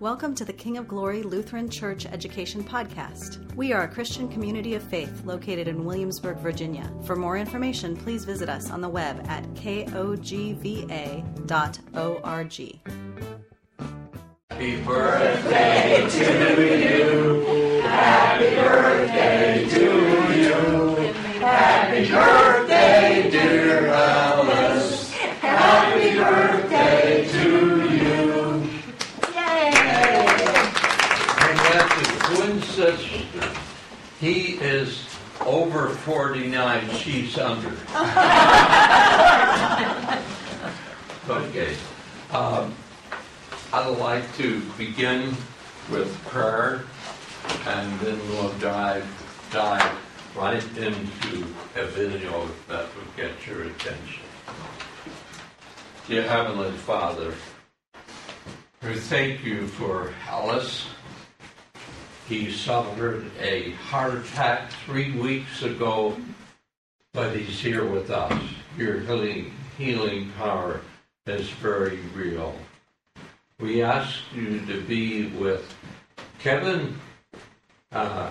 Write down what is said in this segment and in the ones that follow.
Welcome to the King of Glory Lutheran Church Education Podcast. We are a Christian community of faith located in Williamsburg, Virginia. For more information, please visit us on the web at kogva.org. Happy birthday to you. Happy birthday to you. Happy birthday, dear. He is over 49, she's under. okay. Um, I'd like to begin with prayer and then we'll dive, dive right into a video that will get your attention. Dear Heavenly Father, we thank you for Alice. He suffered a heart attack three weeks ago, but he's here with us. Your healing, healing power is very real. We ask you to be with Kevin. Uh,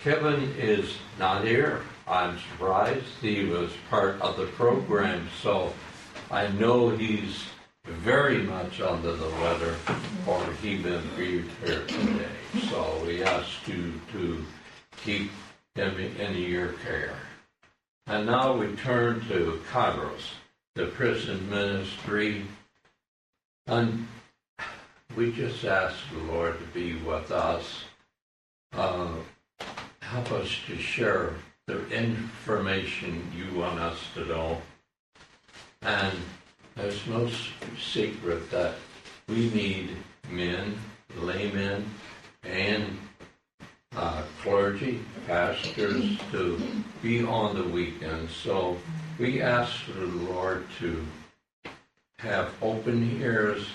Kevin is not here. I'm surprised. He was part of the program, so I know he's very much under the weather, or he been here today. So we ask you to keep him in your care. And now we turn to Kairos, the prison ministry. And we just ask the Lord to be with us. Uh, help us to share the information you want us to know. And there's no secret that we need men, laymen, and uh, clergy, pastors to be on the weekends. So we ask the Lord to have open ears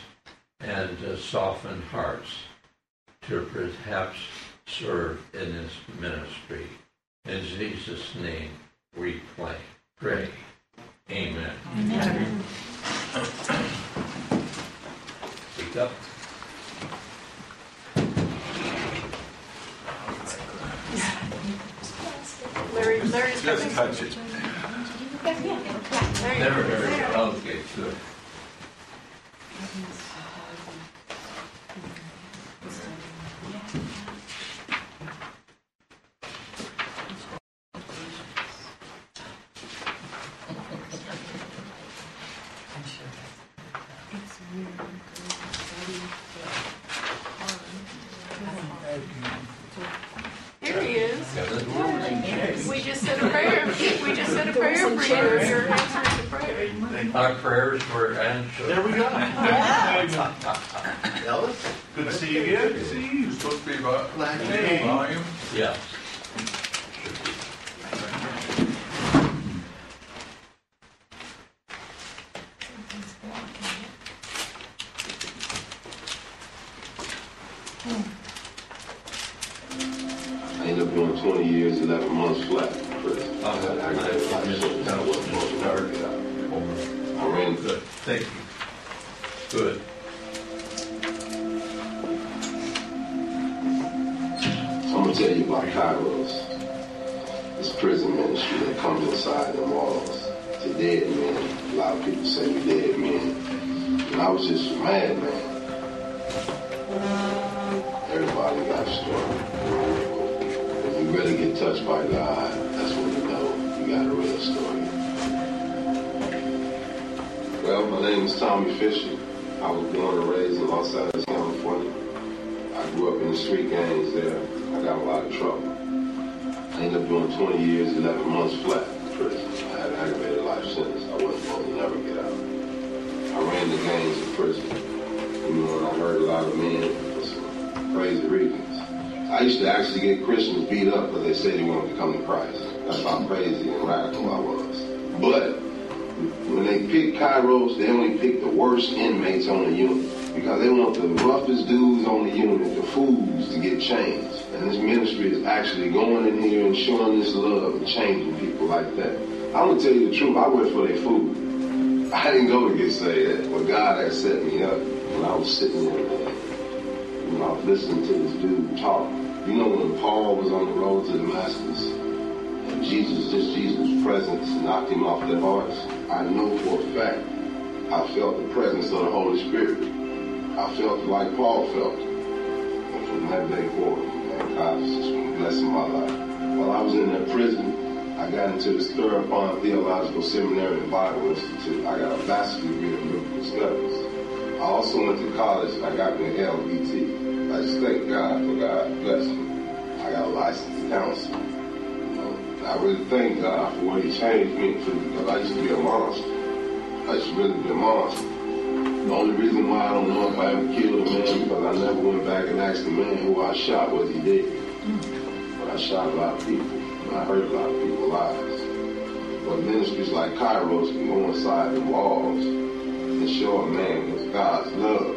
and uh, soften hearts to perhaps serve in this ministry. In Jesus' name we pray. Pray. Amen. Amen. Speak up. Larry, Larry's Just coming. Touch it. There you There, go. Okay, good. That comes inside the walls to dead men. A lot of people say we dead men. And I was just a madman. Everybody got a story. When you really get touched by God, that's when you know you got a real story. Well, my name is Tommy Fisher. I was born and raised in Los Angeles, California. I grew up in the street gangs there. I got a lot of trouble. I ended up doing 20 years, 11 months flat in prison. I had an aggravated life sentence. I wasn't going to never get out. I ran the gangs in prison. You know, and I heard a lot of men for some crazy reasons. I used to actually get Christians beat up because they said they wanted to come to Christ. That's how crazy and radical I was. But when they pick Kairos, they only pick the worst inmates on the unit because they want the roughest dudes on the unit, the fools, to get changed. This ministry is actually going in here and showing this love and changing people like that. I'm gonna tell you the truth. I went for their food. I didn't go to get saved, but God had set me up when I was sitting there. When I was listening to this dude talk. You know when Paul was on the road to Damascus, and Jesus, just Jesus' presence knocked him off their horse. I know for a fact, I felt the presence of the Holy Spirit. I felt like Paul felt. And from that day forward, been blessing my life. While I was in that prison, I got into the Theropon Theological Seminary and Bible Institute. I got a bachelor's degree in biblical studies. I also went to college I got me an LBT. I just thank God for God blessing me. I got a licensed counselor. I really thank God for what He changed me to because I used to be a monster. I used to really be a monster. The only reason why I don't know if I ever killed a man because I never went back and asked the man who I shot was he dead. But I shot a lot of people. And I hurt a lot of people's lives. But ministries like Kairos can go inside the walls and show a man with God's love.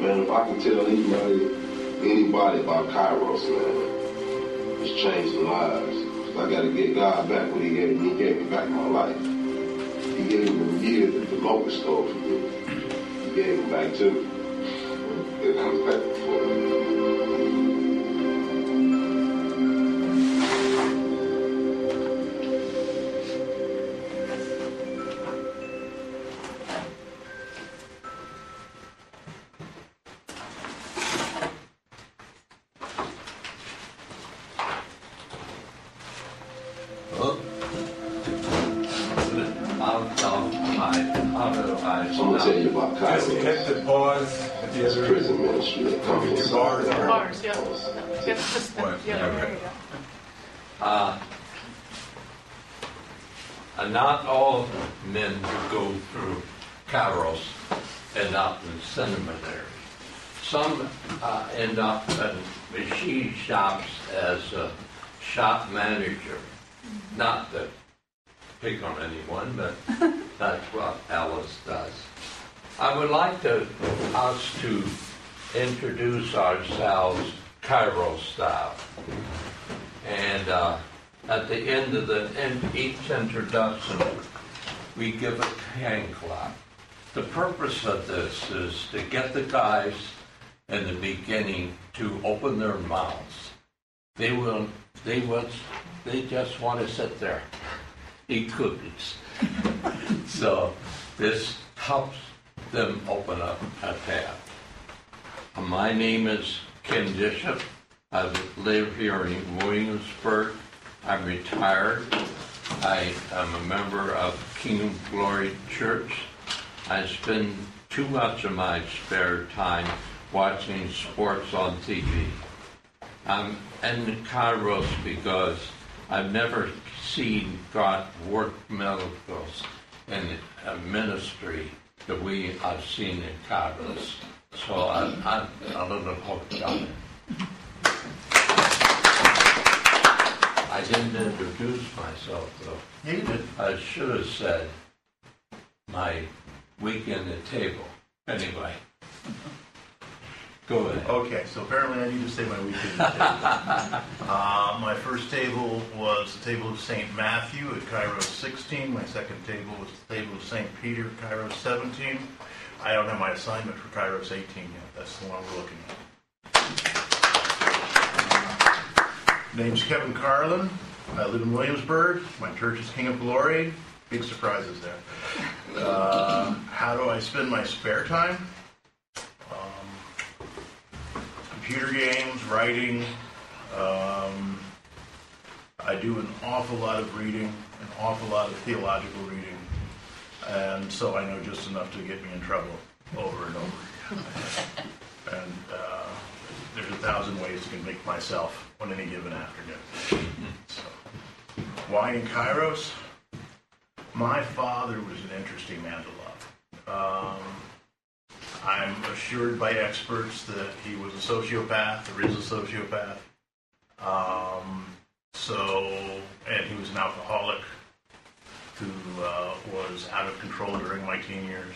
Man, if I can tell anybody, anybody about Kairos, man, it's changing lives. I got to get God back what He gave me. He gave me back my life. He gave me the years that the locust stole from me. Back to. And for introduce ourselves Kairos style. And uh, at the end of the each introduction, we give a hand clap. The purpose of this is to get the guys in the beginning to open their mouths. They will. They was. They just want to sit there, eat cookies. so this helps them open up a tab. My name is Ken Bishop. I live here in Williamsburg. I'm retired. I am a member of King of Glory Church. I spend too much of my spare time watching sports on TV. I'm in Kairos because I've never seen God work miracles in a ministry that we have seen in Kairos. So I'm, I'm a little hooked on it. I didn't introduce myself though. Did. I should have said my weekend at table. Anyway. Go ahead. Okay, so apparently I need to say my weekend at table. uh, my first table was the table of St. Matthew at Kairos 16. My second table was the table of St. Peter at Kairos 17. I don't have my assignment for Kairos 18 yet. That's the one we're looking at. Name's Kevin Carlin. I live in Williamsburg. My church is King of Glory. Big surprises there. Uh, how do I spend my spare time? computer games, writing. Um, I do an awful lot of reading, an awful lot of theological reading, and so I know just enough to get me in trouble over and over again. and uh, there's a thousand ways to convict myself on any given afternoon. so, why in Kairos? My father was an interesting man to love. Um, I'm assured by experts that he was a sociopath or is a sociopath. Um, so, and he was an alcoholic who uh, was out of control during my teen years.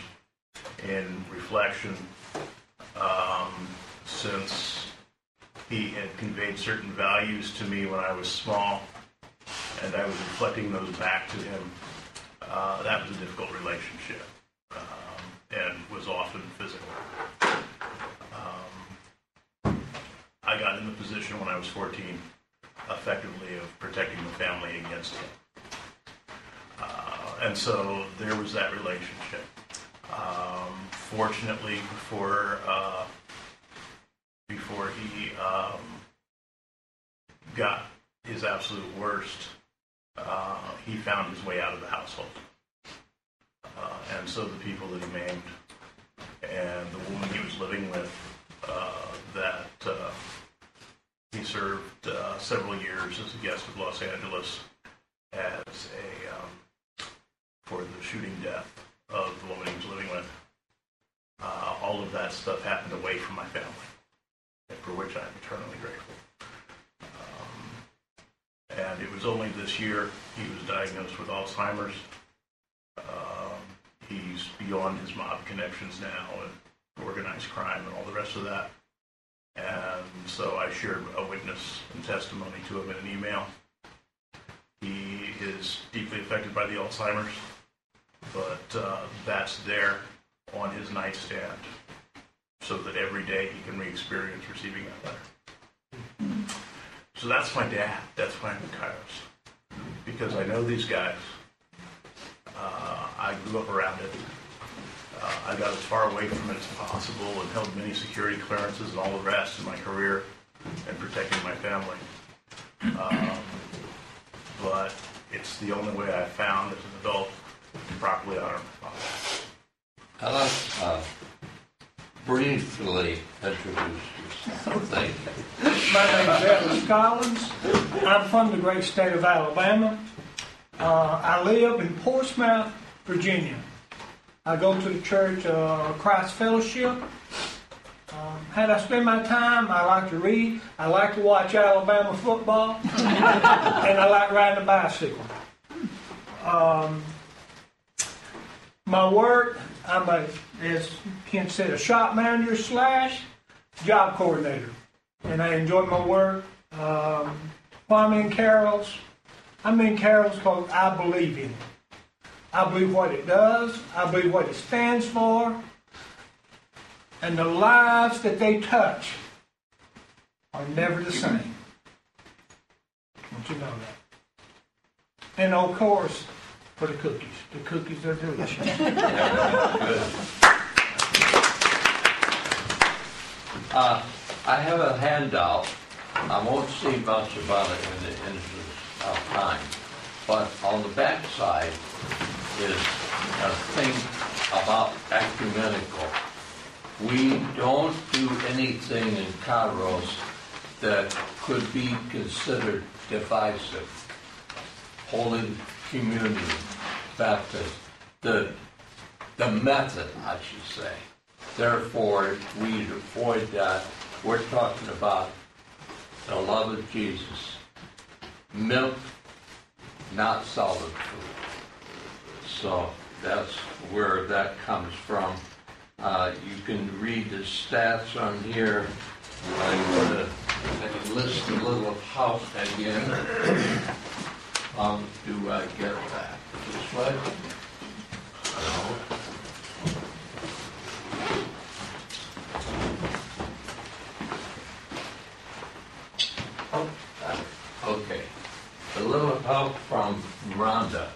In reflection, um, since he had conveyed certain values to me when I was small, and I was reflecting those back to him, uh, that was a difficult relationship um, and was often physical. Um, I got in the position when I was 14, effectively of protecting the family against him. Uh, and so there was that relationship. Um, fortunately, before uh, before he um, got his absolute worst, uh, he found his way out of the household. Uh, and so the people that he maimed and the woman he was living with, uh, that uh, he served uh, several years as a guest of Los Angeles as a for the shooting death of the woman he was living with. Uh, all of that stuff happened away from my family, for which I'm eternally grateful. Um, and it was only this year he was diagnosed with Alzheimer's. Um, he's beyond his mob connections now and organized crime and all the rest of that. And so I shared a witness and testimony to him in an email. He is deeply affected by the Alzheimer's, but uh, that's there on his nightstand so that every day he can re-experience receiving that letter. So that's my dad. That's why I'm in Kairos. Because I know these guys. Uh, I grew up around it. Uh, I got as far away from it as possible and held many security clearances and all the rest in my career and protecting my family. Um, but it's the only way I found as an adult properly honor my father. I'd like uh, briefly introduce yourself. Thank you. My name is Ellis Collins. I'm from the great state of Alabama. Uh, I live in Portsmouth, Virginia. I go to the church, uh, Christ Fellowship. Um, how do I spend my time? I like to read. I like to watch Alabama football. and I like riding a bicycle. Um, my work, I'm a, as Ken said, a shop manager slash job coordinator. And I enjoy my work. Um, I'm in Kairos, I'm in Kairos because I believe in it. I believe what it does. I believe what it stands for. And the lives that they touch are never the same. Don't you know that? And of course, for the cookies. The cookies are delicious. Uh, I have a handout. I won't say much about it in the interest of time, but on the back side is a thing about ecumenical. We don't do anything in Kairos that could be considered divisive. Holy communion, baptism, the, the method, I should say. Therefore, we avoid that. We're talking about the love of Jesus. Milk, not solid food. So that's where that comes from. Uh, you can read the stats on here. I'm going to list a little house again. How do I get that? This way? No. Oh, Okay. A little help from Rhonda.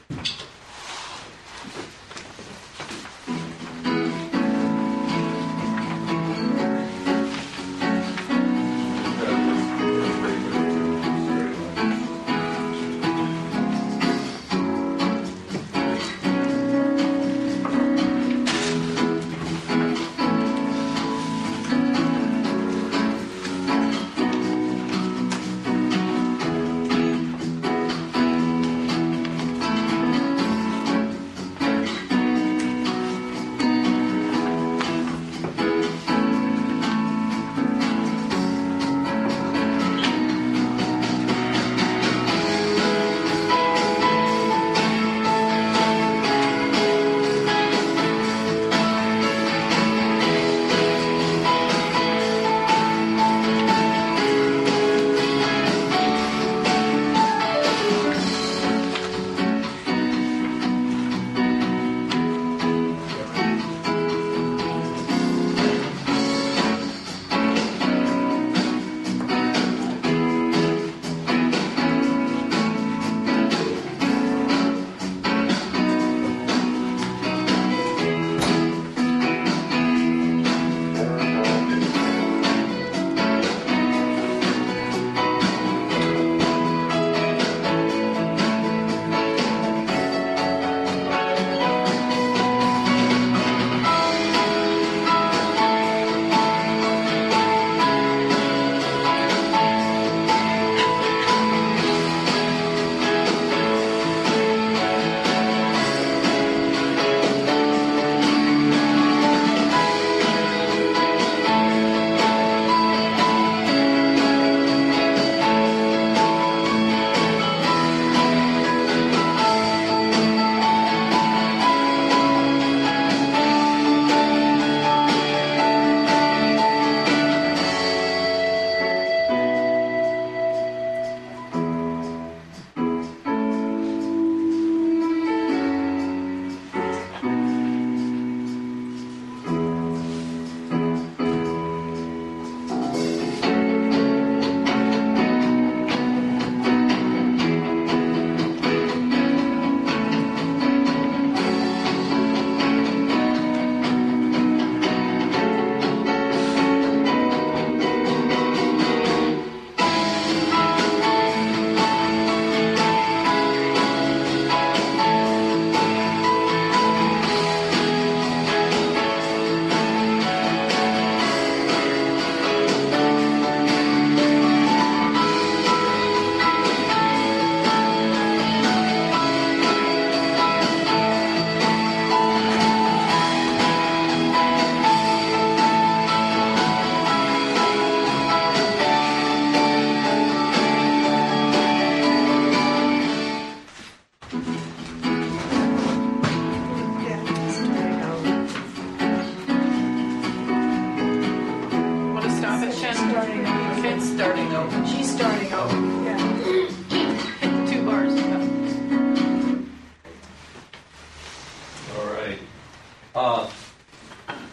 Uh,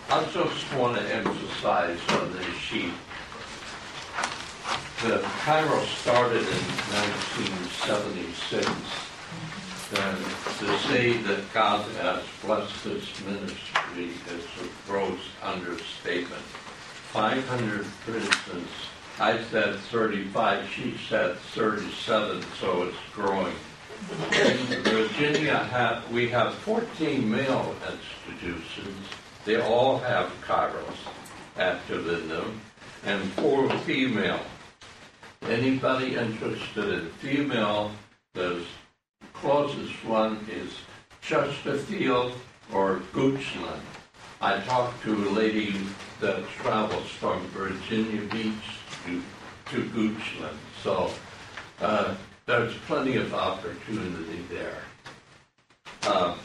I just want to emphasize on this sheet. The Kairos started in 1976. And to say that God has blessed this ministry is a gross understatement. 500, for instance, I said 35, she said 37, so it's growing. In Virginia, have, we have 14 male institutions. They all have Kairos active in them, and four female. Anybody interested in female, the closest one is Chesterfield or Goochland. I talked to a lady that travels from Virginia Beach to, to Goochland. So uh, there's plenty of opportunity there. Uh,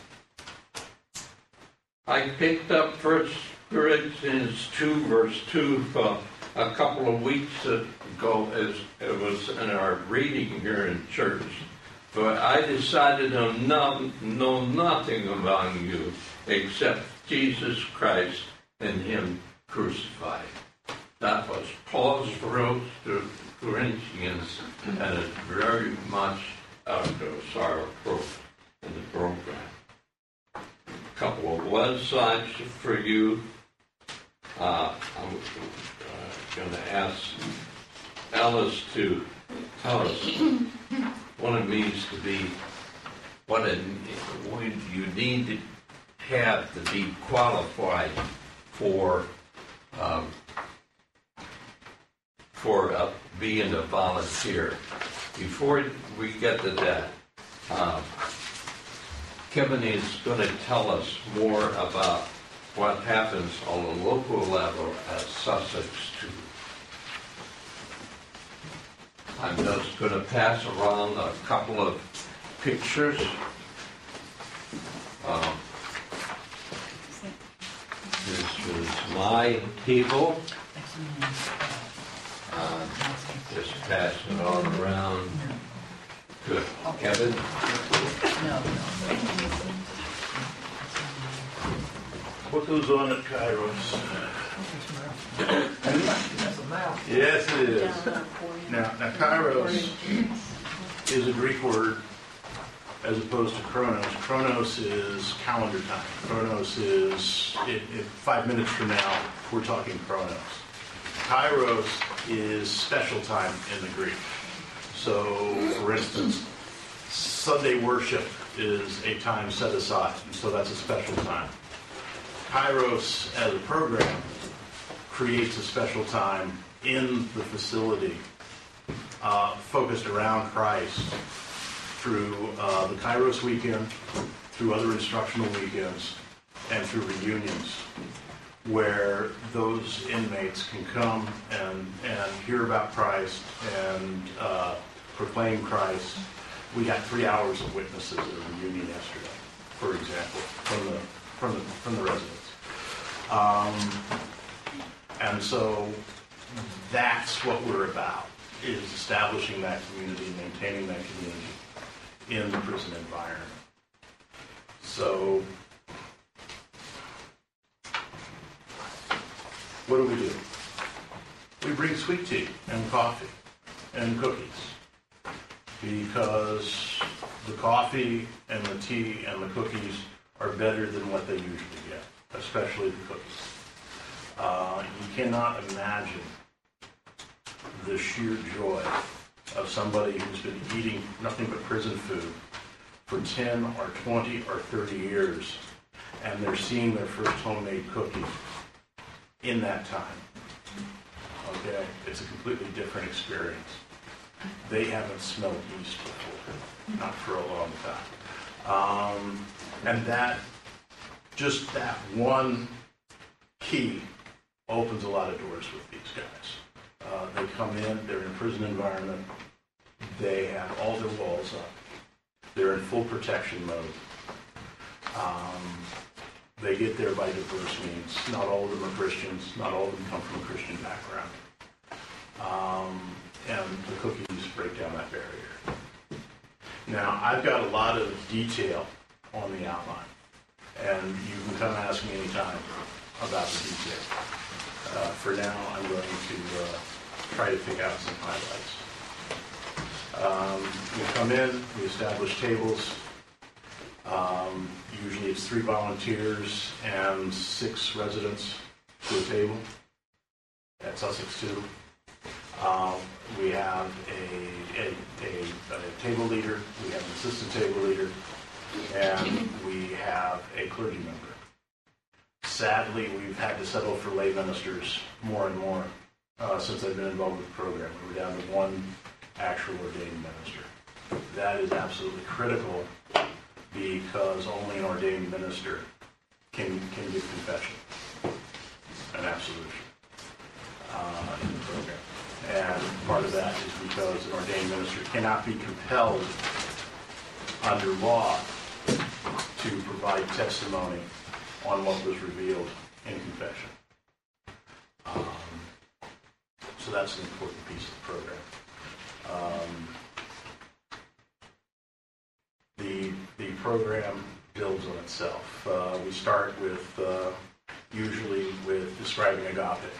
I picked up First Corinthians 2, verse 2, from a couple of weeks ago, as it was in our reading here in church. But I decided to know, know nothing among you except Jesus Christ and Him crucified. That was Paul's wrote to Corinthians, had it's very much out of our in the program. A couple of websites for you. Uh, I'm uh, going to ask Alice to tell us what it means to be, what it, what you need to have to be qualified for um, for uh, being a volunteer. Before we get to that, um, Kevin is going to tell us more about what happens on the local level at Sussex Two. I'm just going to pass around a couple of pictures. Um, this is my table. Just pass it all around. Good. Kevin? What goes on at Kairos? Yes, it is. Now, now Kairos is a Greek word as opposed to Chronos. Chronos is calendar time. Chronos is, it, it, five minutes from now, we're talking Chronos. Kairos is special time in the Greek. So, for instance, Sunday worship is a time set aside, and so that's a special time. Kairos as a program creates a special time in the facility uh, focused around Christ through uh, the Kairos weekend, through other instructional weekends, and through reunions where those inmates can come and, and hear about Christ and uh, proclaim Christ. We got three hours of witnesses at a reunion yesterday, for example, from the, from the, from the residents. Um, and so that's what we're about, is establishing that community, and maintaining that community in the prison environment. So what do we do? We bring sweet tea and coffee and cookies because the coffee and the tea and the cookies are better than what they usually get, especially the cookies. Uh, you cannot imagine the sheer joy of somebody who's been eating nothing but prison food for 10 or 20 or 30 years and they're seeing their first homemade cookie in that time. Okay? It's a completely different experience. They haven't smelled yeast before, not for a long time. Um, and that, just that one key opens a lot of doors with these guys. Uh, they come in, they're in a prison environment, they have all their walls up, they're in full protection mode. Um, they get there by diverse means. Not all of them are Christians, not all of them come from a Christian background. um, and the cookies break down that barrier. Now, I've got a lot of detail on the outline, and you can come ask me anytime about the detail. Uh, For now, I'm going to uh, try to pick out some highlights. Um, We come in, we establish tables. Um, Usually it's three volunteers and six residents to a table at Sussex Two. Um, We have a, a, a, a table leader, we have an assistant table leader, and we have a clergy member. Sadly, we've had to settle for lay ministers more and more uh, since I've been involved with the program. We're down to one actual ordained minister. That is absolutely critical because only an ordained minister can, can give confession and absolution uh, in the program. And part of that is because an ordained minister cannot be compelled under law to provide testimony on what was revealed in confession. Um, So that's an important piece of the program. Um, The, the program builds on itself. Uh, We start with, uh, usually with describing agape,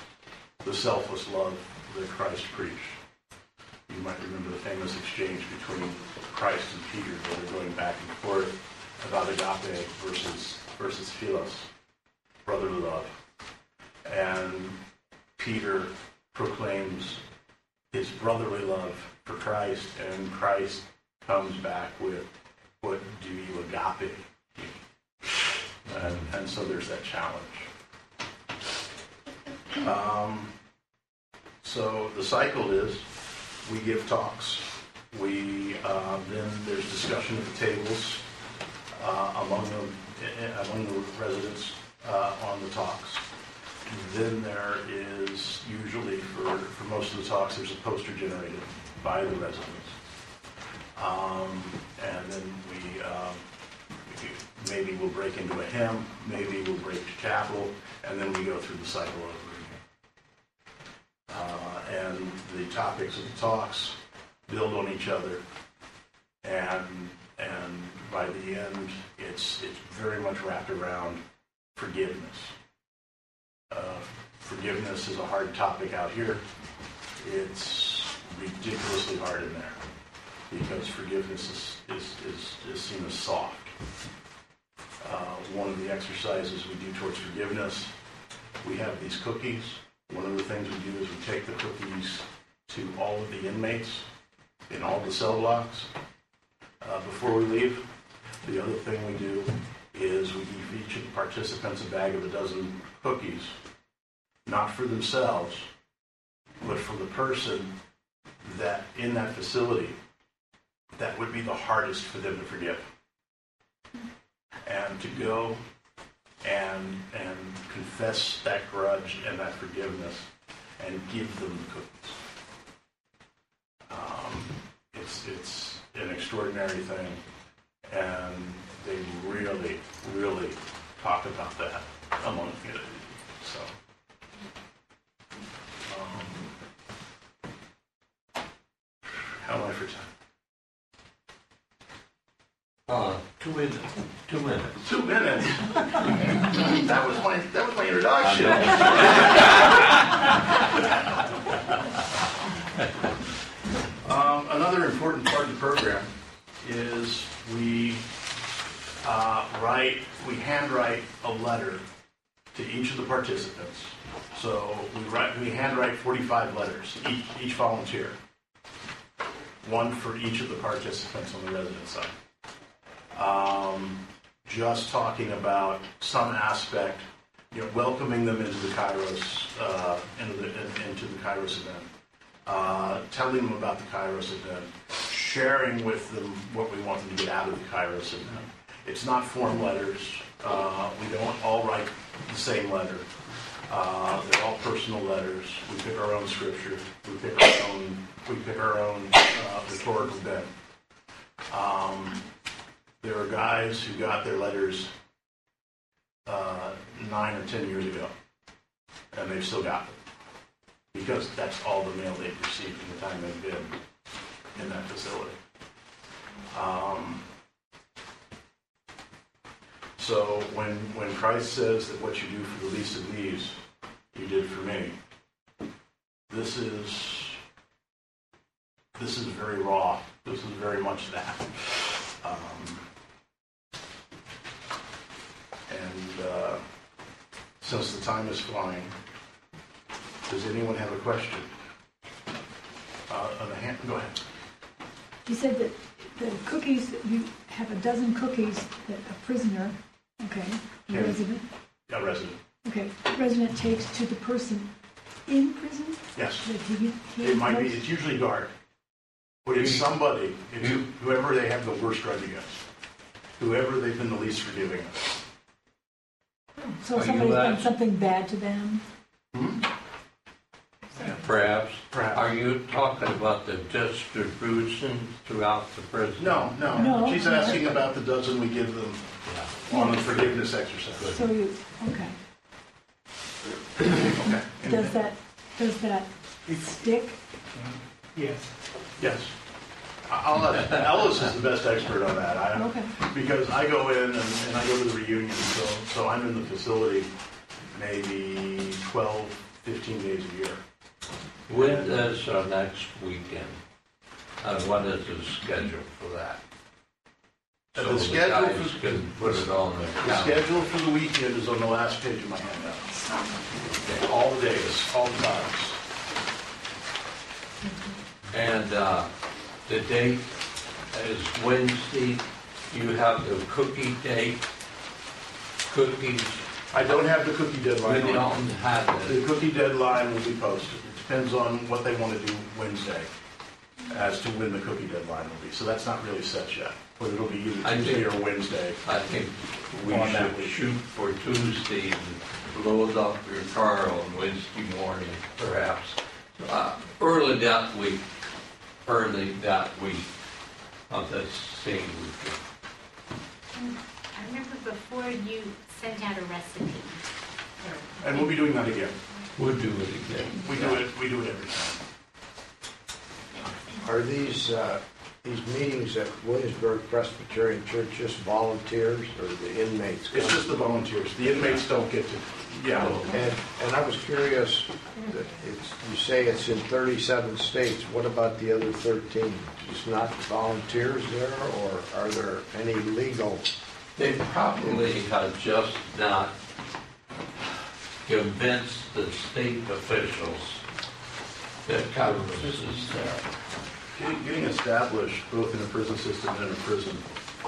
the selfless love that Christ preached. You might remember the famous exchange between Christ and Peter, where they're going back and forth about agape versus versus philos, brotherly love. And Peter proclaims his brotherly love for Christ, and Christ comes back with, "What do you agape?" And, and so there's that challenge. Um, so the cycle is we give talks. We uh, then there's discussion at the tables uh, among the eh, among the residents uh, on the talks. Then there is usually for for most of the talks there's a poster generated by the residents, um, and then we. Um, Maybe we'll break into a hymn, maybe we'll break to chapel, and then we go through the cycle over again. Uh, and the topics of the talks build on each other. And, and by the end, it's, it's very much wrapped around forgiveness. Uh, forgiveness is a hard topic out here. It's ridiculously hard in there because forgiveness is, is, is, is seen as soft. Uh, one of the exercises we do towards forgiveness, we have these cookies. One of the things we do is we take the cookies to all of the inmates in all the cell blocks uh, before we leave. The other thing we do is we give each of the participants a bag of a dozen cookies, not for themselves, but for the person that in that facility that would be the hardest for them to forgive. And to go and and confess that grudge and that forgiveness and give them the cookies. Um, it's it's an extraordinary thing, and they really really talk about that among the community. So. Um, how am I for time? Uh, two minutes, two minutes. Two minutes. that was my that was my introduction. um, another important part of the program is we uh, write we handwrite a letter to each of the participants. So we write we handwrite 45 letters each each volunteer. One for each of the participants on the resident side um, just talking about some aspect, you know, welcoming them into the Kairos, uh, into the, into the Kairos event, uh, telling them about the Kairos event, sharing with them what we want them to get out of the Kairos event. It's not form letters. Uh, we don't all write the same letter. Uh, they're all personal letters. We pick our own scripture. We pick our own. We pick our own uh, rhetorical bent. There are guys who got their letters uh, nine or ten years ago, and they've still got them because that's all the mail they've received in the time they've been in that facility. Um, so when, when Christ says that what you do for the least of these, you did for me, this is, this is very raw. This is very much that. Um, and uh, since the time is flying, does anyone have a question? Uh, on the hand, go ahead. You said that the cookies, you have a dozen cookies that a prisoner, okay, a Yeah. resident, A resident. okay, resident takes to the person in prison? Yes. That he, he It might be, knows- it's usually dark. But it's somebody, it's whoever they have the worst grudge against. Whoever they've been the least forgiving of. So Are you somebody's done that- something bad to them? Hmm? Perhaps. Perhaps. Are you talking about the distribution throughout the prison? No, no. No. She's asking about the dozen we give them on the forgiveness exercise. So you, okay. Okay. Does that, does that stick? Yes. Yes. I- I'll let, Ellis is the best expert on that. I, Okay. because I go in and, and I go to the reunion, so, so I'm in the facility maybe 12, 15 days a year. When is our next weekend? And what is the schedule for that? So the schedule guys for- can put it on their The calendar. schedule for the weekend is on the last page of my handout. All the days, all the times. And uh, the date is Wednesday. You have the cookie date. Cookies, I don't have the cookie we deadline don't on. have The it. cookie deadline will be posted. It depends on what they want to do Wednesday as to when the cookie deadline will be. So that's not really set yet, but it'll be either I Tuesday think- or Wednesday. I think we On that should week. shoot for Tuesday and load up your car on Wednesday morning, perhaps. Uh, Early that week, early that week of the same weekend. I remember before you sent out a recipe. And we'll be doing that again. We'll do it again. We do it, we do it every time. Are these, uh, these meetings at Williamsburg Presbyterian Church just volunteers or the inmates? It's just the volunteers. The inmates don't get to, yeah. And, and I was curious, that it's, you say it's in 37 states, what about the other 13? Just not volunteers there, or are there any legal? They probably have just not convinced the state officials that Congress is there. Getting- Getting established both in a prison system and in a prison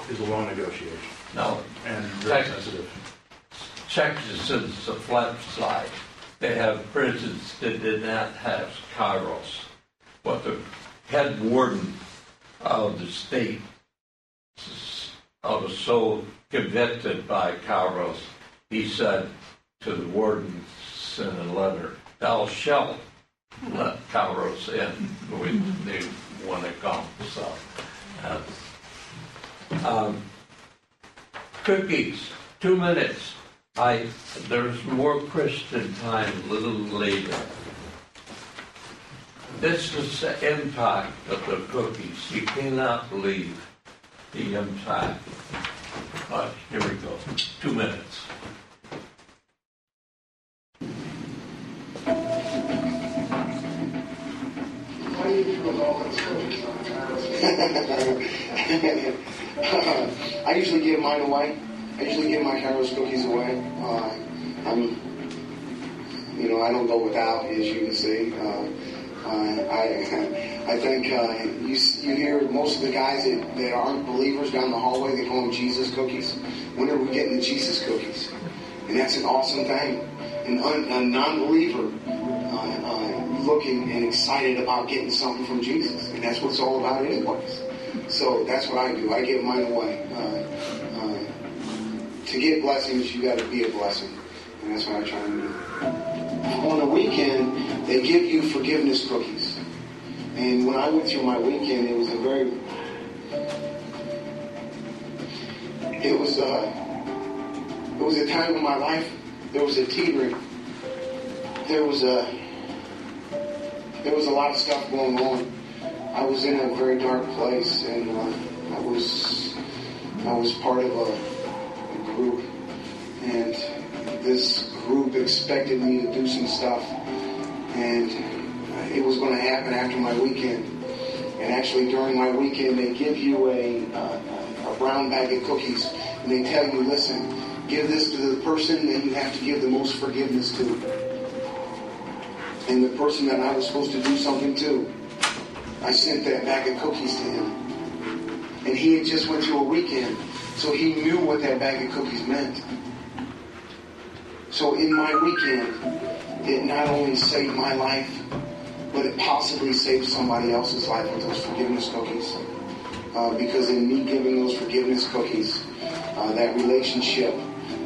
is a long negotiation Now, and very Texas. sensitive. Texas is the flip side. They have prisons that did not have Kairos. But the head warden of the state uh, was so convicted by Kairos, he said to the warden, sent a letter, thou shalt let Kairos in when they want to come. So, uh, um, cookies, two minutes. I, there's more Christian time a little later. This is the impact of the cookies. You cannot believe the impact. But here we go, two minutes. I usually give mine away. I usually give my Kairos cookies away. Uh, I'm, you know, I don't go without, as you can see. Uh, I, I think uh, you, you hear most of the guys that, that aren't believers down the hallway, they call them Jesus cookies. When are we getting the Jesus cookies? And that's an awesome thing. An un, a non-believer looking and excited about getting something from Jesus. And that's what it's all about anyways. So that's what I do. I give mine away. Uh, uh, to get blessings, you got to be a blessing. And that's what I try to do. On the weekend, they give you forgiveness cookies. And when I went through my weekend, it was a very, it was, uh, it was a time in my life, there was a teetering. There was a, there was a lot of stuff going on. I was in a very dark place, and uh, I was I was part of a, a group, and this group expected me to do some stuff, and it was going to happen after my weekend. And actually, during my weekend, they give you a, uh, a brown bag of cookies, and they tell you, listen, give this to the person that you have to give the most forgiveness to. And the person that I was supposed to do something to, I sent that bag of cookies to him. And he had just went through a weekend, so he knew what that bag of cookies meant. So in my weekend, it not only saved my life, but it possibly saved somebody else's life with those forgiveness cookies. Uh, because in me giving those forgiveness cookies, uh, that relationship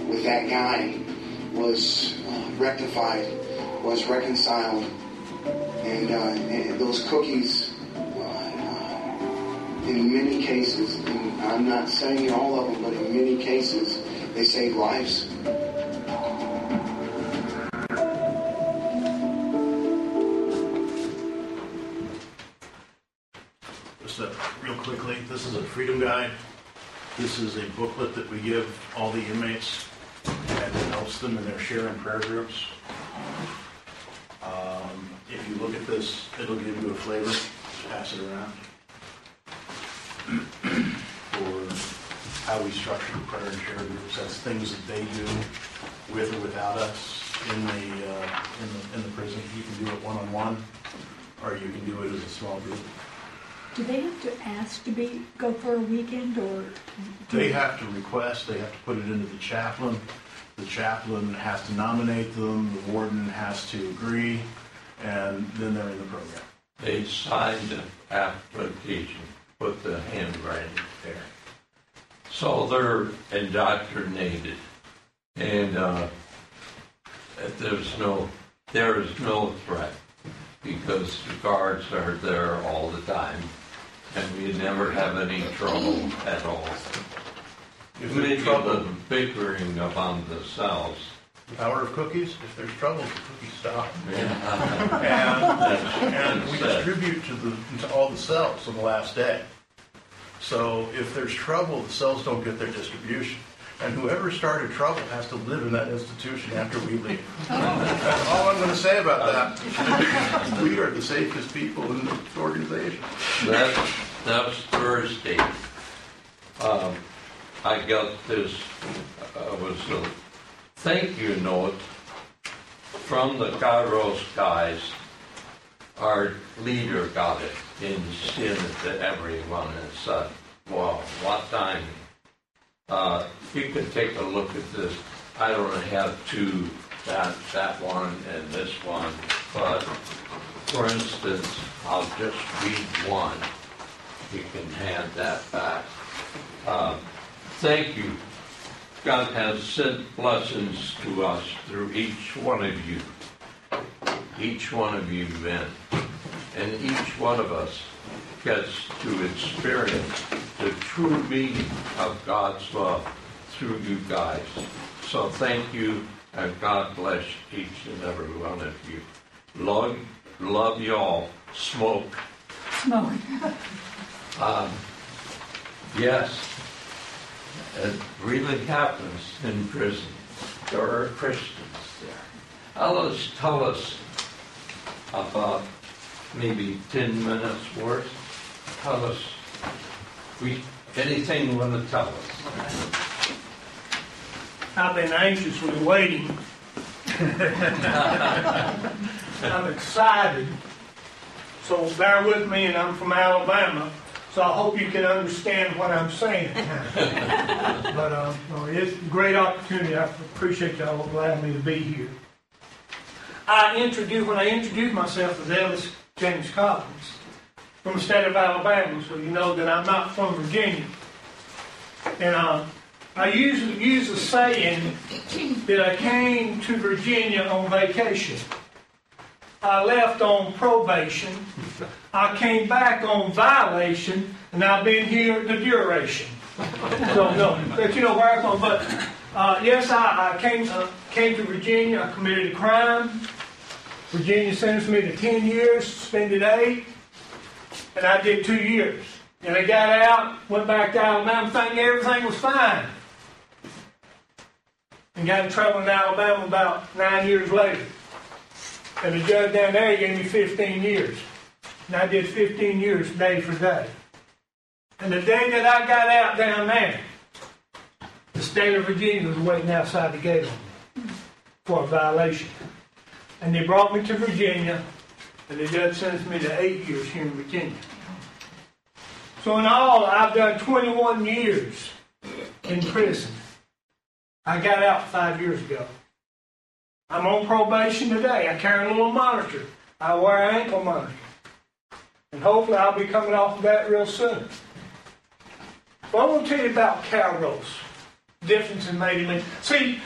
with that guy was uh, rectified, was reconciled, and, uh, and those cookies, uh, in many cases, and I'm not saying all of them, but in many cases, they save lives. Just uh, real quickly, this is a freedom guide. This is a booklet that we give all the inmates, and it helps them in their share prayer groups. If you look at this, it'll give you a flavor. Pass it around for how we structure the prayer and share groups. That's things that they do with or without us in the uh, in the in the prison. You can do it one on one, or you can do it as a small group. Do they have to ask to be, go for a weekend or? do- They have to request, they have to put it into the chaplain. The chaplain has to nominate them, the warden has to agree, and then they're in the program. They signed an application, put the handwriting there. So they're indoctrinated. And uh, there's no, there is no threat because the guards are there all the time. And we never have any trouble at all. If Many there's of trouble, them bickering among themselves. Power of cookies, if there's trouble, the cookies stop. And, and we distribute to the, to all the cells on the last day. So if there's trouble, the cells don't get their distribution. And whoever started trouble has to live in that institution after we leave. That's all I'm going to say about that. We are the safest people in the organization. That's, that's Thursday. Um, I got this, uh, was a thank you note from the Kairos guys. Our leader got it sent it to everyone and said, wow, what time? Uh, you can take a look at this. I don't have two, that, that one and this one, but for instance, I'll just read one. You can hand that back. Uh, Thank you. God has sent blessings to us through each one of you. Each one of you men. And each one of us gets to experience the true meaning of God's love through you guys. So thank you, and God bless each and every one of you. Love, love y'all. Smoke. Smoke. Um, yes, it really happens in prison. There are Christians there. Alice, tell us about maybe 10 minutes worth. Tell us we, anything you want to tell us. I've been anxiously waiting. I'm excited. So bear with me, and I'm from Alabama, so I hope you can understand what I'm saying. but uh, no, it's a great opportunity. I appreciate y'all allowing me to be here. I introduce when I introduce myself as Ellis James Collins from the state of Alabama, so you know that I'm not from Virginia. And uh, I usually use the saying that I came to Virginia on vacation. I left on probation. I came back on violation, and I've been here the duration. So no, but you know where I'm from. But uh, yes, I, I came uh, came to Virginia. I committed a crime. Virginia sentenced me to 10 years, suspended eight, and I did two years. And I got out, went back to Alabama, thinking everything was fine. And got in trouble in Alabama about nine years later. And the judge down there gave me 15 years. And I did 15 years day for day. And the day that I got out down there, the state of Virginia was waiting outside the gate on me for a violation. And they brought me to Virginia, and the judge sentenced me to eight years here in Virginia. So in all, I've done 21 years in prison. I got out five years ago. I'm on probation today. I carry a little monitor. I wear an ankle monitor. And hopefully I'll be coming off of that real soon. Well, I want to tell you about Kairos. Difference in made him. See,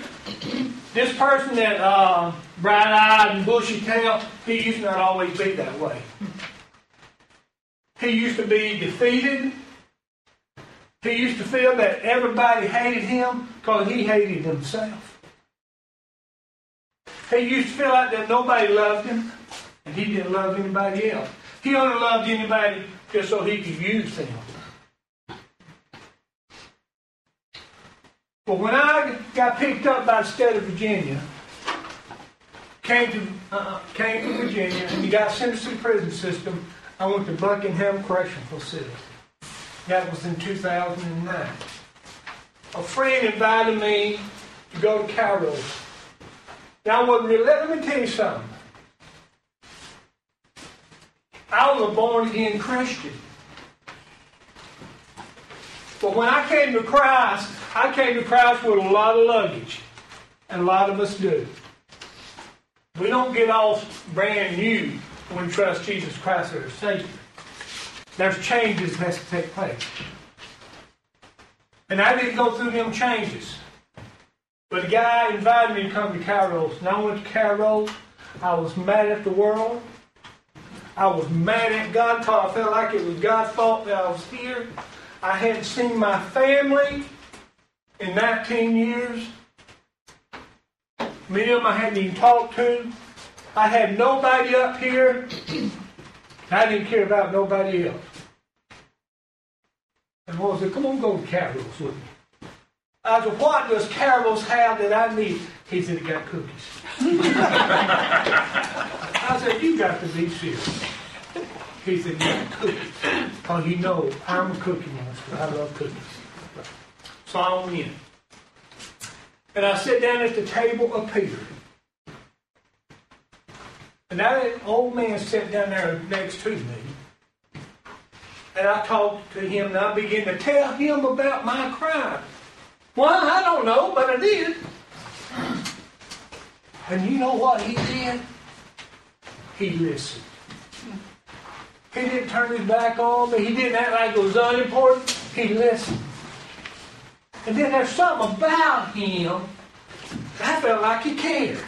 this person that uh, bright-eyed and bushy-tailed, he used to not always be that way. He used to be defeated. He used to feel that everybody hated him because he hated himself. He used to feel like that nobody loved him, and he didn't love anybody else. He only loved anybody just so he could use them. But when I got picked up by the state of Virginia, came to uh, came to Virginia, and got sentenced to the prison system, I went to Buckingham Correctional Facility. That was in 2009. A friend invited me to go to Kairos. Now, let me tell you something. I was a born again Christian. But when I came to Christ, I came to Christ with a lot of luggage. And a lot of us do. We don't get off brand new when we trust Jesus Christ as our Savior. There's changes that has to take place. And I didn't go through them changes. But the guy invited me to come to Kairos. And I went to Kairos. I was mad at the world. I was mad at God I felt like it was God's fault that I was here. I hadn't seen my family in 19 years. Many of them I hadn't even talked to. I had nobody up here. I didn't care about nobody else. And Lord said, come on, go to Kairos with me. I said, what does Kairos have that I need? He said, he got cookies. I said, you got to be serious. He said, yeah, cookies. Because you know, I'm a cookie monster. I love cookies. So I went in. And I sit down at the table of Peter. And that old man sat down there next to me. And I talked to him and I began to tell him about my crime. Well, I don't know, but I did. And you know what he did? He listened. He didn't turn his back on me. He didn't act like it was unimportant. He listened. And then there's something about him I felt like he cared.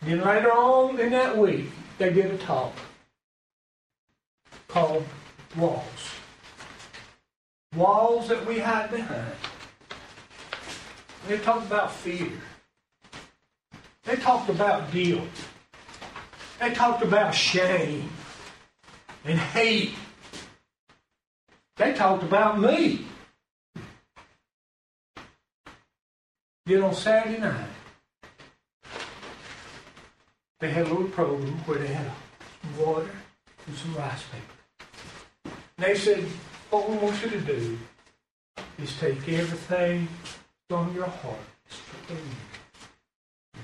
Then later on in that week, they did a talk called Walls. Walls that we hide behind. They talked about fear. They talked about guilt. They talked about shame and hate. They talked about me. Then on Saturday night, they had a little program where they had some water and some rice paper. And they said, what we want you to do is take everything from your heart, and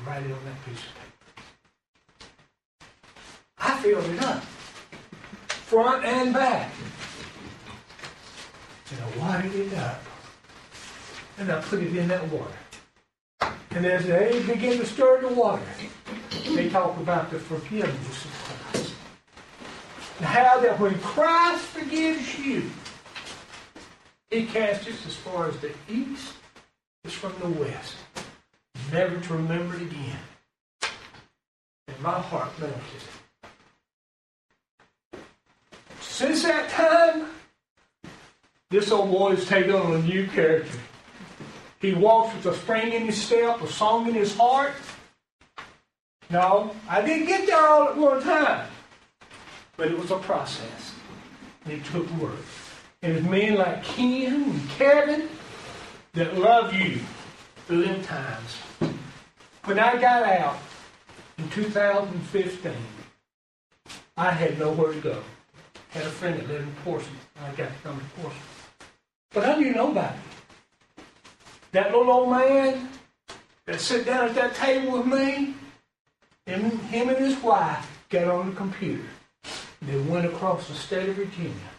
write it on that piece of paper. I filled it up, front and back. And I watered it up, and I put it in that water. And as they begin to stir the water, they talk about the forgiveness of Christ. And how that when Christ forgives you, he casts it as far as the east is from the west, never to remember it again. And my heart melted. Since that time, this old boy has taken on a new character. He walks with a spring in his step, a song in his heart. No, I didn't get there all at one time. But it was a process. And it took work. It's men like Ken and Kevin that love you through them times. When I got out in 2015, I had nowhere to go. Had a friend that lived in Portsmouth. I got to come to Portsmouth. But I knew nobody. That little old man that sat down at that table with me, him, him and his wife got on the computer. They went across the state of Virginia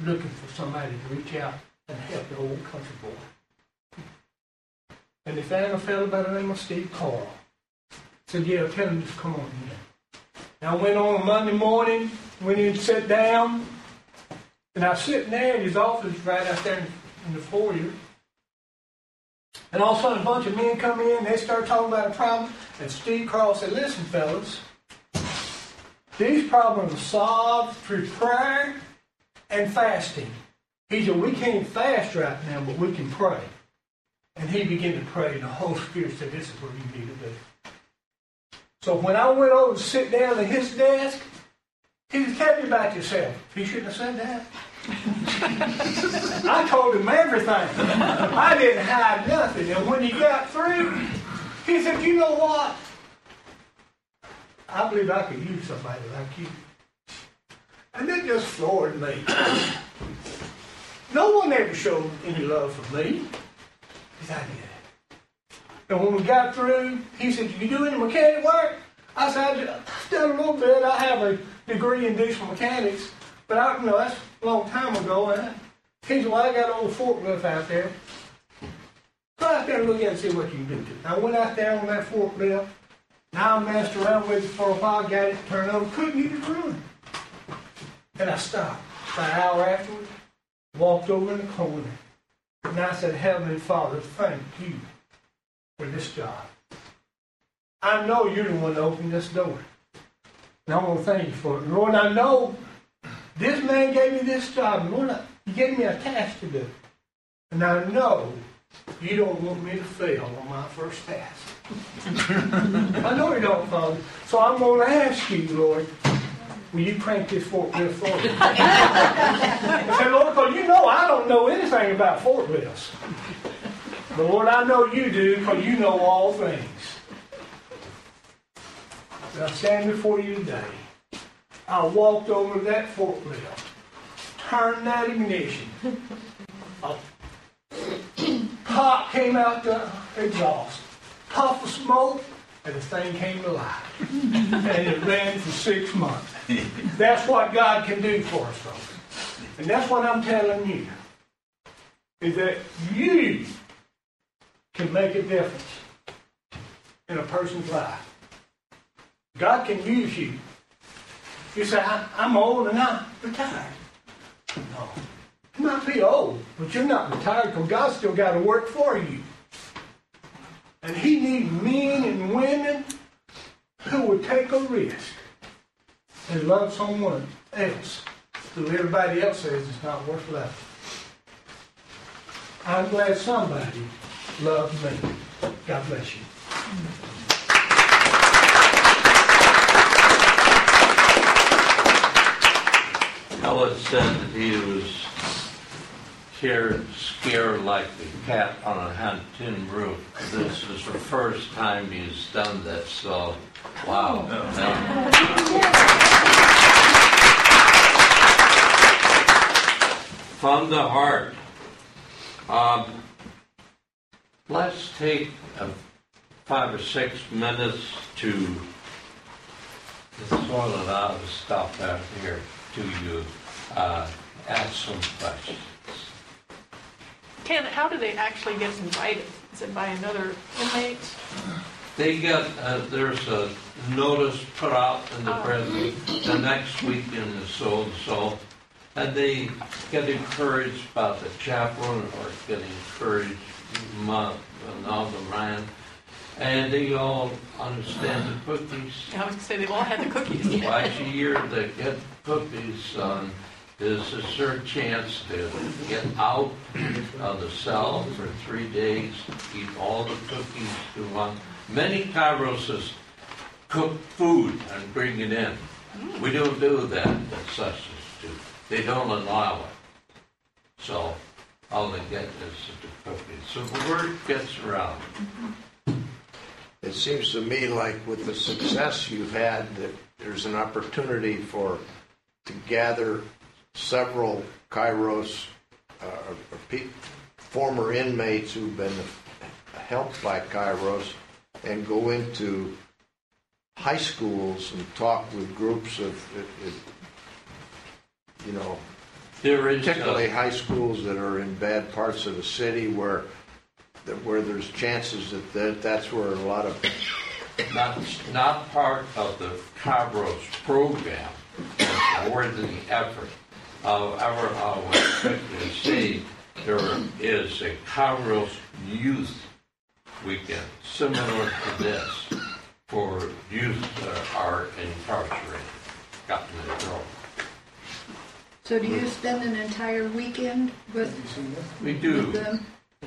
looking for somebody to reach out and help the old country boy. And they found a fellow by the name of Steve Carl. Said, yeah, tell him to come on in. And I went on a Monday morning, went in and sat down, and I was sitting there in his office right out there in, the foyer. And all of a sudden, a bunch of men come in, they start talking about a problem, and Steve Carl said, listen, fellas, these problems are solved through prayer and fasting. He said, we can't fast right now, but we can pray. And he began to pray, and the Holy Spirit said, this is what you need to do. So when I went over to sit down at his desk, he said, tell me about yourself. He shouldn't have said that. I told him everything. I didn't hide nothing. And when he got through, he said, you know what? I believe I could use somebody like you. And it just floored me. No one ever showed any love for me. He I did. And when we got through, he said, Did you do any mechanic work? I said, I've done a little bit. I have a degree in diesel mechanics. But I, you know, that's a long time ago. And he said, Well, I got an old forklift out there. Go out there and look at it and see what you can do to it. I went out there on that forklift. Now I messed around with it for a while, got it turned over, couldn't get it running. And I stopped. An hour afterwards, walked over in the corner. And I said, Heavenly Father, thank you for this job. I know you're the one that opened this door. And I want to thank you for it. Lord, I know this man gave me this job. Lord, you gave me a task to do. And I know you don't want me to fail on my first task. I know you don't, Father. So I'm going to ask you, Lord, will you crank this forklift for me? I said, Lord, because you know I don't know anything about forklifts. But Lord, I know you do because you know all things. I stand before you today. I walked over that forklift, turned that ignition. A pop came out the exhaust, puff of smoke, and the thing came to life. and it ran for six months. That's what God can do for us, folks. And that's what I'm telling you. Is that you can make a difference in a person's life. God can use you. You say, I, am old and I'm retired. No. You might be old, but you're not retired because God's still got to work for you. And He needs men and women who would take a risk and love someone else who everybody else says is not worth loving. I'm glad somebody loved me. God bless you. Ella said that he was scared, scared like the cat on a tin roof. This is the first time he's done that, so wow. From the heart. Um, let's take uh, five or six minutes to sort a lot of stuff out here to you. Uh, ask some questions. Ken, how do they actually get invited? Is it by another inmate? They get, uh, there's a notice put out in the Oh. prison the next week in the so-and-so, and they get encouraged about the chaplain or get encouraged month, another man, and they all understand the cookies. I was gonna say, they've all had the cookies. Twice a year, they get cookies on This is their chance to get out of the cell for three days, eat all the cookies they want. Many Kairoses cook food and bring it in. We don't do that at Sussex Two. They don't allow it. So all they get is the cookies. So the word gets around. It seems to me like with the success you've had, that there's an opportunity for, to gather several Kairos, uh, or pe- former inmates who've been helped by Kairos and go into high schools and talk with groups of, uh, uh, you know, There is, particularly uh, high schools that are in bad parts of the city where, that where there's chances that, that that's where a lot of not, not part of the Kairos program, it's more than the effort. However, I would quickly say there is a Kairos Youth Weekend, similar to this, for youth that are incarcerated, gotten in trouble. So do you spend an entire weekend with, We with do, them?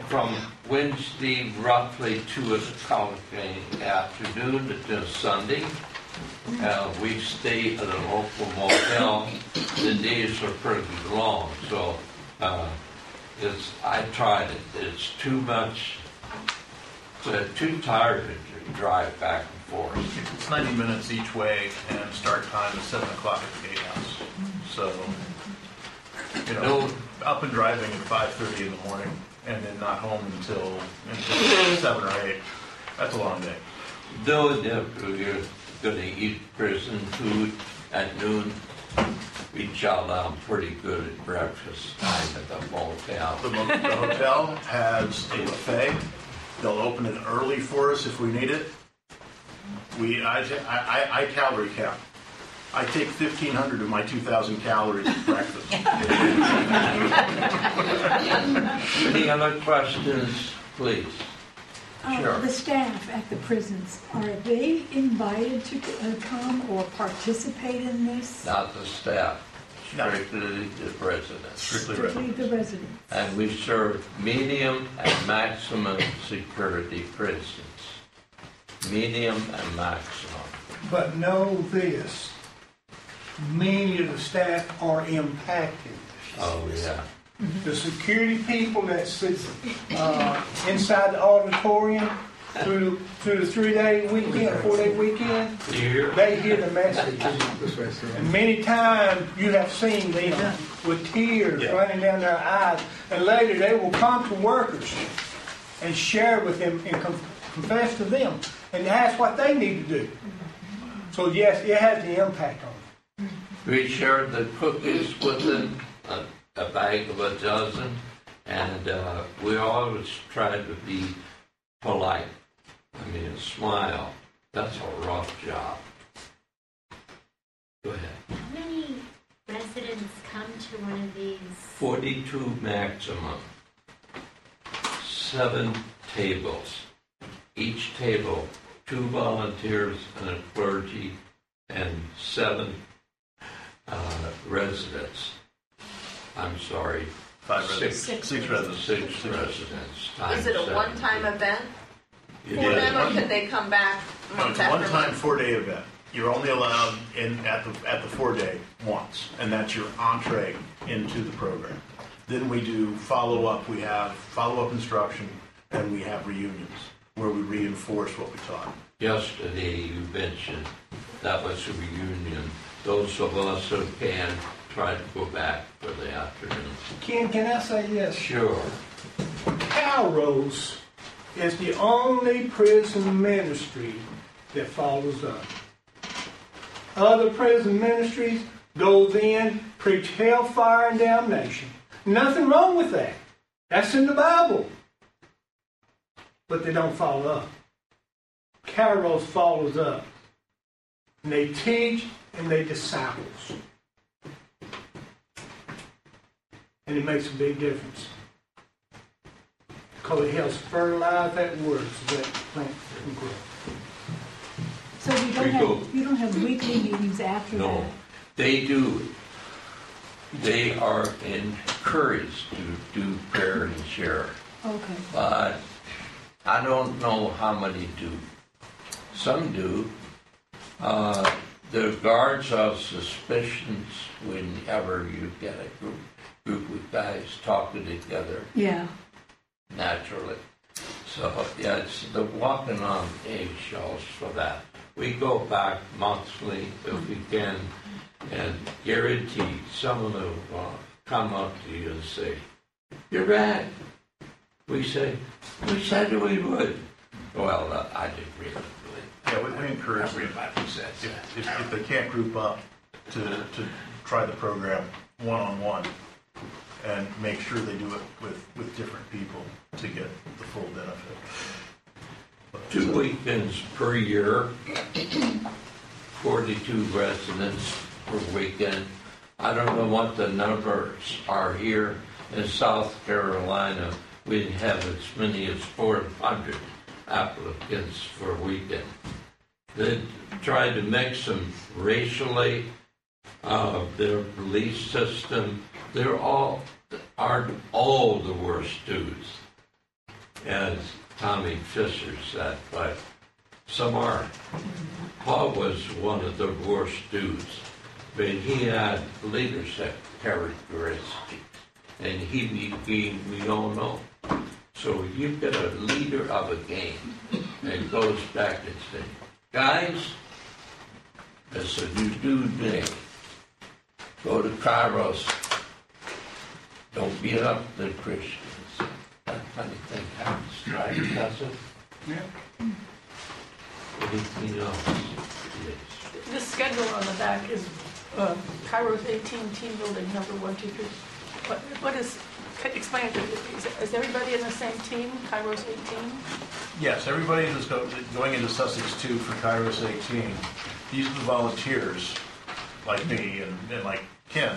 from Wednesday roughly to a in the afternoon to Sunday. Uh, we stay at a local motel. The days are pretty long, so uh, it's. I tried it. It's too much. It's too tired to drive back and forth. It's 90 minutes each way, and start time is 7 o'clock at the gatehouse. So, you know, up and driving at 5:30 in the morning, and then not home until, until 7 or 8. That's a long day. Though if you're going to eat prison food at noon, we chow down pretty good at breakfast time at the motel. The, mo- the hotel has a buffet. They'll open it early for us if we need it. We, I, I, I- I calorie count. I take 1,500 of my 2,000 calories at breakfast. Any other questions, please? Uh, Sure. The staff at the prisons, are they invited to uh, come or participate in this? Not the staff, No. strictly the residents. Strictly Strictly the residents? And we serve medium and maximum security prisons. Medium and maximum. But know this, many of the staff are impacted. Oh, yeah. The security people that sit uh, inside the auditorium through, through the three-day weekend, four-day weekend, they hear the message. And many times you have seen them with tears Yeah. running down their eyes, and later they will come to workers and share with them and com- confess to them, and that's what they need to do. So yes, it has the impact on them. we shared the cookies with them, a, a bag of a dozen, and uh, we always tried to be polite. I mean, a smile. That's a rough job. Go ahead. How many residents come to one of these? 42 maximum. Seven tables. Each table, two volunteers and a clergy, and seven uh, residents. I'm sorry, Five Six. residents. Six residents. six residents. times Is it a seven. one-time event It for is. or can they come back No, month it's a after one-time month? four-day event. You're only allowed in, at the, at the four-day once, and that's your entree into the program. Then we do follow-up, we have follow-up instruction, and we have reunions, where we reinforce what we taught. Yesterday, you mentioned that was a reunion. Those of us who can try to go back for the afternoon. Ken, can I say yes? Sure. Kairos is the only prison ministry that follows up. Other prison ministries goes in, preach hellfire and damnation. Nothing wrong with that. That's in the Bible. But they don't follow up. Kairos follows up. And they teach and they disciples. And it makes a big difference. Because it helps fertilize that word so that plant can grow. So you don't We have, you don't have weekly meetings after that? No, that? they do. they are encouraged to do prayer and share. Okay. But I don't know how many do. Some do. Uh, the guards of suspicions whenever you get a group, group of guys talking together Yeah. Naturally. So, yeah, it's the walking on eggshells for that. We go back monthly if we can, and guaranteed someone will uh, come up to you and say, "You're right." We say, "We said we would." Well, uh, I didn't really it. Yeah, we, we encourage them, Everybody says if, that. if, if they can't group up, to, to try the program one-on-one and make sure they do it with, with different people to get the full benefit. Two weekends per year, 42 residents per weekend. I don't know what the numbers are here in South Carolina. We have as many as 400 applicants for a weekend. They tried to mix them racially, uh, their belief system. They're all aren't all the worst dudes as Tommy Fisher said, but some are. Paul was one of the worst dudes, but he had leadership characteristics, and he became, we all know. So you get a leader of a game and goes back and says, guys, it's a new dude day. Go to Kairos. Don't beat up the Christians. That funny thing happens, right, doesn't it? Yeah. Anything else? Yes. This schedule on the back is uh, Kairos 18 team building number one, two, three. What, what is, can you explain it to me? Is, is everybody in the same team, Kairos 18? Yes, everybody that's go- going into Sussex 2 for Kairos 18, these are the volunteers, like me and, and like Ken,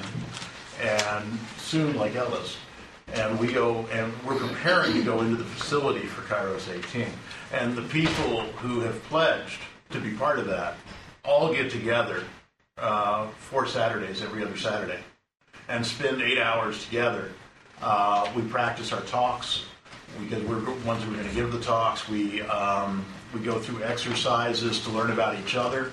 and soon like Ellis. And we go, and we're preparing to go into the facility for Kairos 18. And the people who have pledged to be part of that all get together uh, four Saturdays, every other Saturday, and spend eight hours together. Uh, we practice our talks because we're the ones who are going to give the talks. We um, we go through exercises to learn about each other.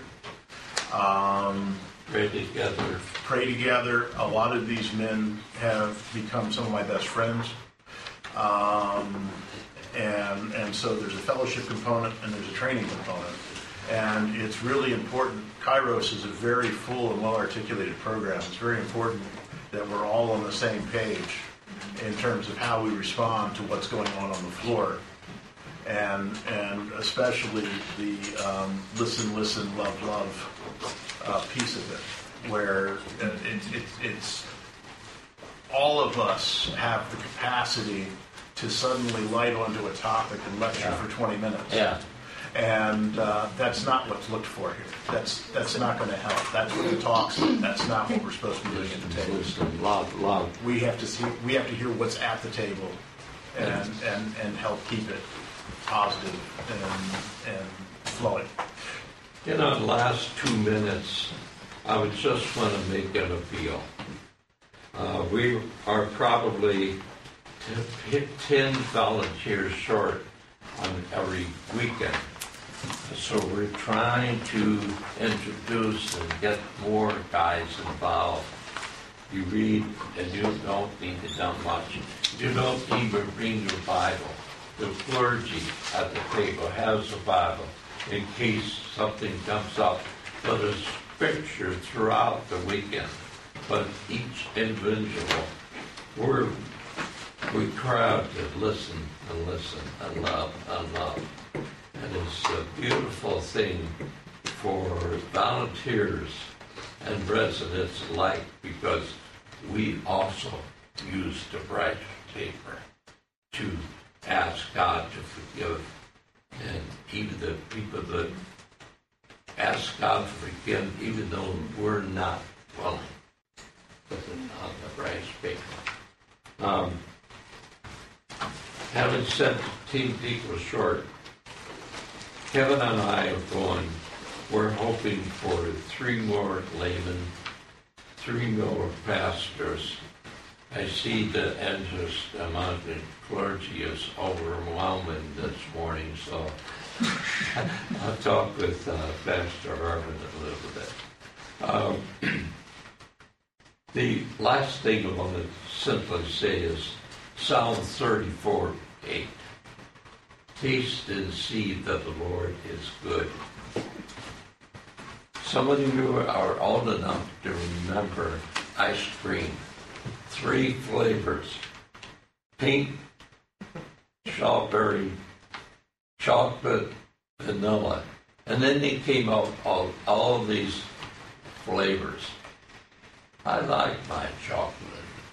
Um, Pray together. pray together. A lot of these men have become some of my best friends. Um, and, and so there's a fellowship component and there's a training component. And it's really important. Kairos is a very full and well articulated program. It's very important that we're all on the same page in terms of how we respond to what's going on on the floor. And, and especially the um, listen, listen, love, love uh, piece of it, where it, it, it's all of us have the capacity to suddenly light onto a topic and lecture for 20 minutes. Yeah. And uh, that's not what's looked for here. That's that's not going to help. That's what the talks. That's not what we're supposed to be doing at the table. Love, love. We have to see. We have to hear what's at the table, and and and help keep it positive and and flowing. In our last two minutes, I would just want to make an appeal. Uh, we are probably t- 10 volunteers short on every weekend. So we're trying to introduce and get more guys involved. You read and you don't need to do much. You don't even bring your Bible. The clergy at the table has a Bible in case something comes up. But a scripture throughout the weekend. But each individual, we're, we crowd to listen and listen and love and love. And it's a beautiful thing for volunteers and residents alike because we also use the rice paper to ask God to forgive. And even the people that ask God to forgive, even though we're not willing, put it on the rice paper. Um, having sent Team Equal Short, Kevin and I are going, we're hoping for three more laymen, three more pastors. I see the interest the clergy is overwhelming this morning, so I'll talk with uh, Pastor Irvin a little bit. Um, the last thing I want to simply say is Psalm 34 8. Taste and see that the Lord is good. Some of you are old enough to remember ice cream. Three flavors pink, strawberry, chocolate, vanilla. And then they came out all, all of these flavors. I like my chocolate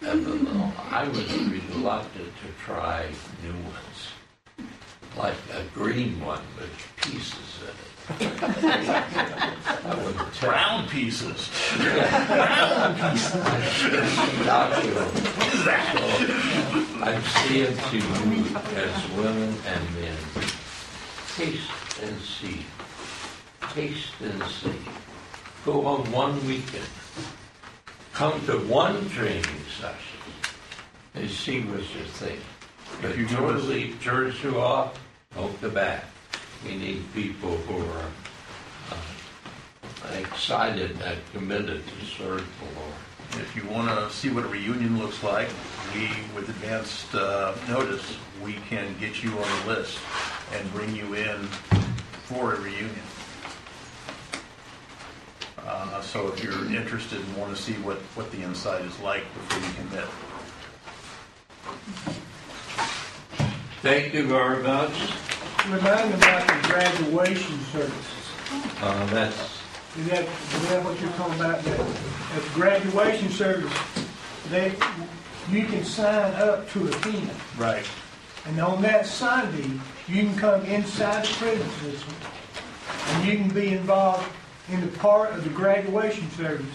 and vanilla. I was reluctant to try new ones, like a green one with pieces in it. Would tell. Brown pieces. What is that? I'm saying to you as women and men, taste and see. Taste and see. Go on one weekend. Come to one training session and see what you think. But If you totally turns you off, poke the back. We need people who are uh, excited and committed to serve the Lord. If you want to see what a reunion looks like, we, with advanced uh, notice, we can get you on the list and bring you in for a reunion. Uh, So if you're interested and want to see what, what the inside is like before you commit. Thank you very much. Remind me about the graduation services. Uh, that's, Is that, is that what you're talking about? That at graduation service, they, you can sign up to attend. Right. And on that Sunday, you can come inside the prison system, and you can be involved in the part of the graduation service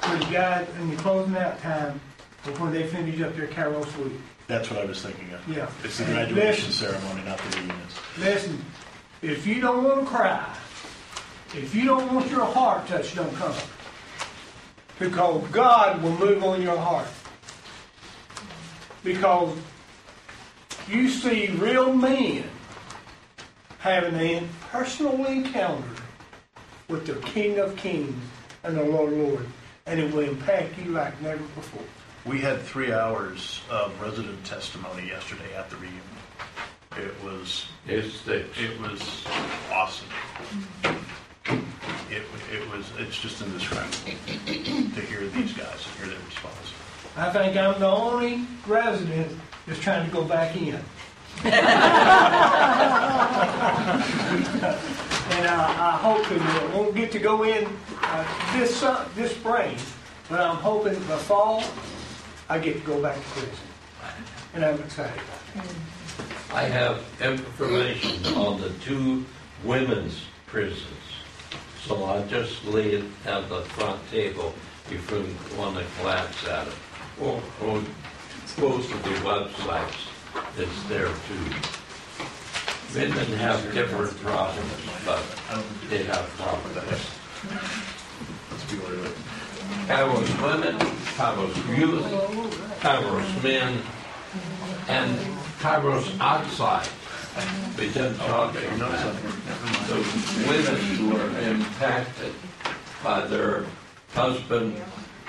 for the guys in the closing out time before they finish up their Kairos week. That's what I was thinking of. Yeah. It's the graduation listen- ceremony, not the reunions. Listen, if you don't want to cry, if you don't want your heart touched, don't come. Because God will move on your heart. Because you see real men having a personal encounter with the King of Kings and the Lord of Lords, and it will impact you like never before. We had three hours of resident testimony yesterday at the reunion. It was it's the, It was awesome. It, it was, it's just indescribable to hear these guys and hear their response. I think I'm the only resident that's trying to go back in. And I, I hope to, I won't get to go in uh, this, su- this spring, but I'm hoping the fall, I get to go back to prison. And I'm excited. I have information on the two women's prisons. So I'll just lay it at the front table if you want to glance at it. Or, or go to the websites, it's there too. Women have different problems, but they have problems. Kairos women, Kairos youth, Kairos men, and Kairos outside. Didn't talk about the women who are impacted by their husband,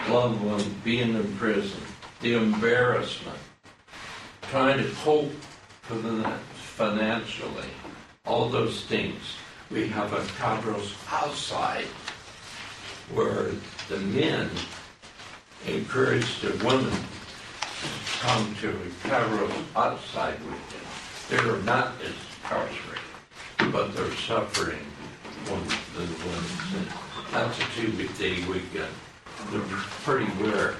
loved one being in prison, the embarrassment, trying to cope financially, all those things. We have a Kairos outside where the men encourage the women to come to Kairos outside with them. They're not as incarcerated, but they're suffering when the women. That's a two-day weekend. They're pretty rare.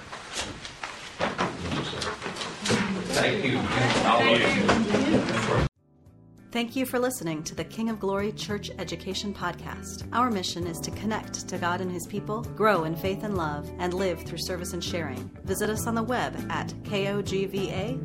Thank you. I'll- Thank you for listening to the King of Glory Church Education Podcast. Our mission is to connect to God and His people, grow in faith and love, and live through service and sharing. Visit us on the web at kogva.org.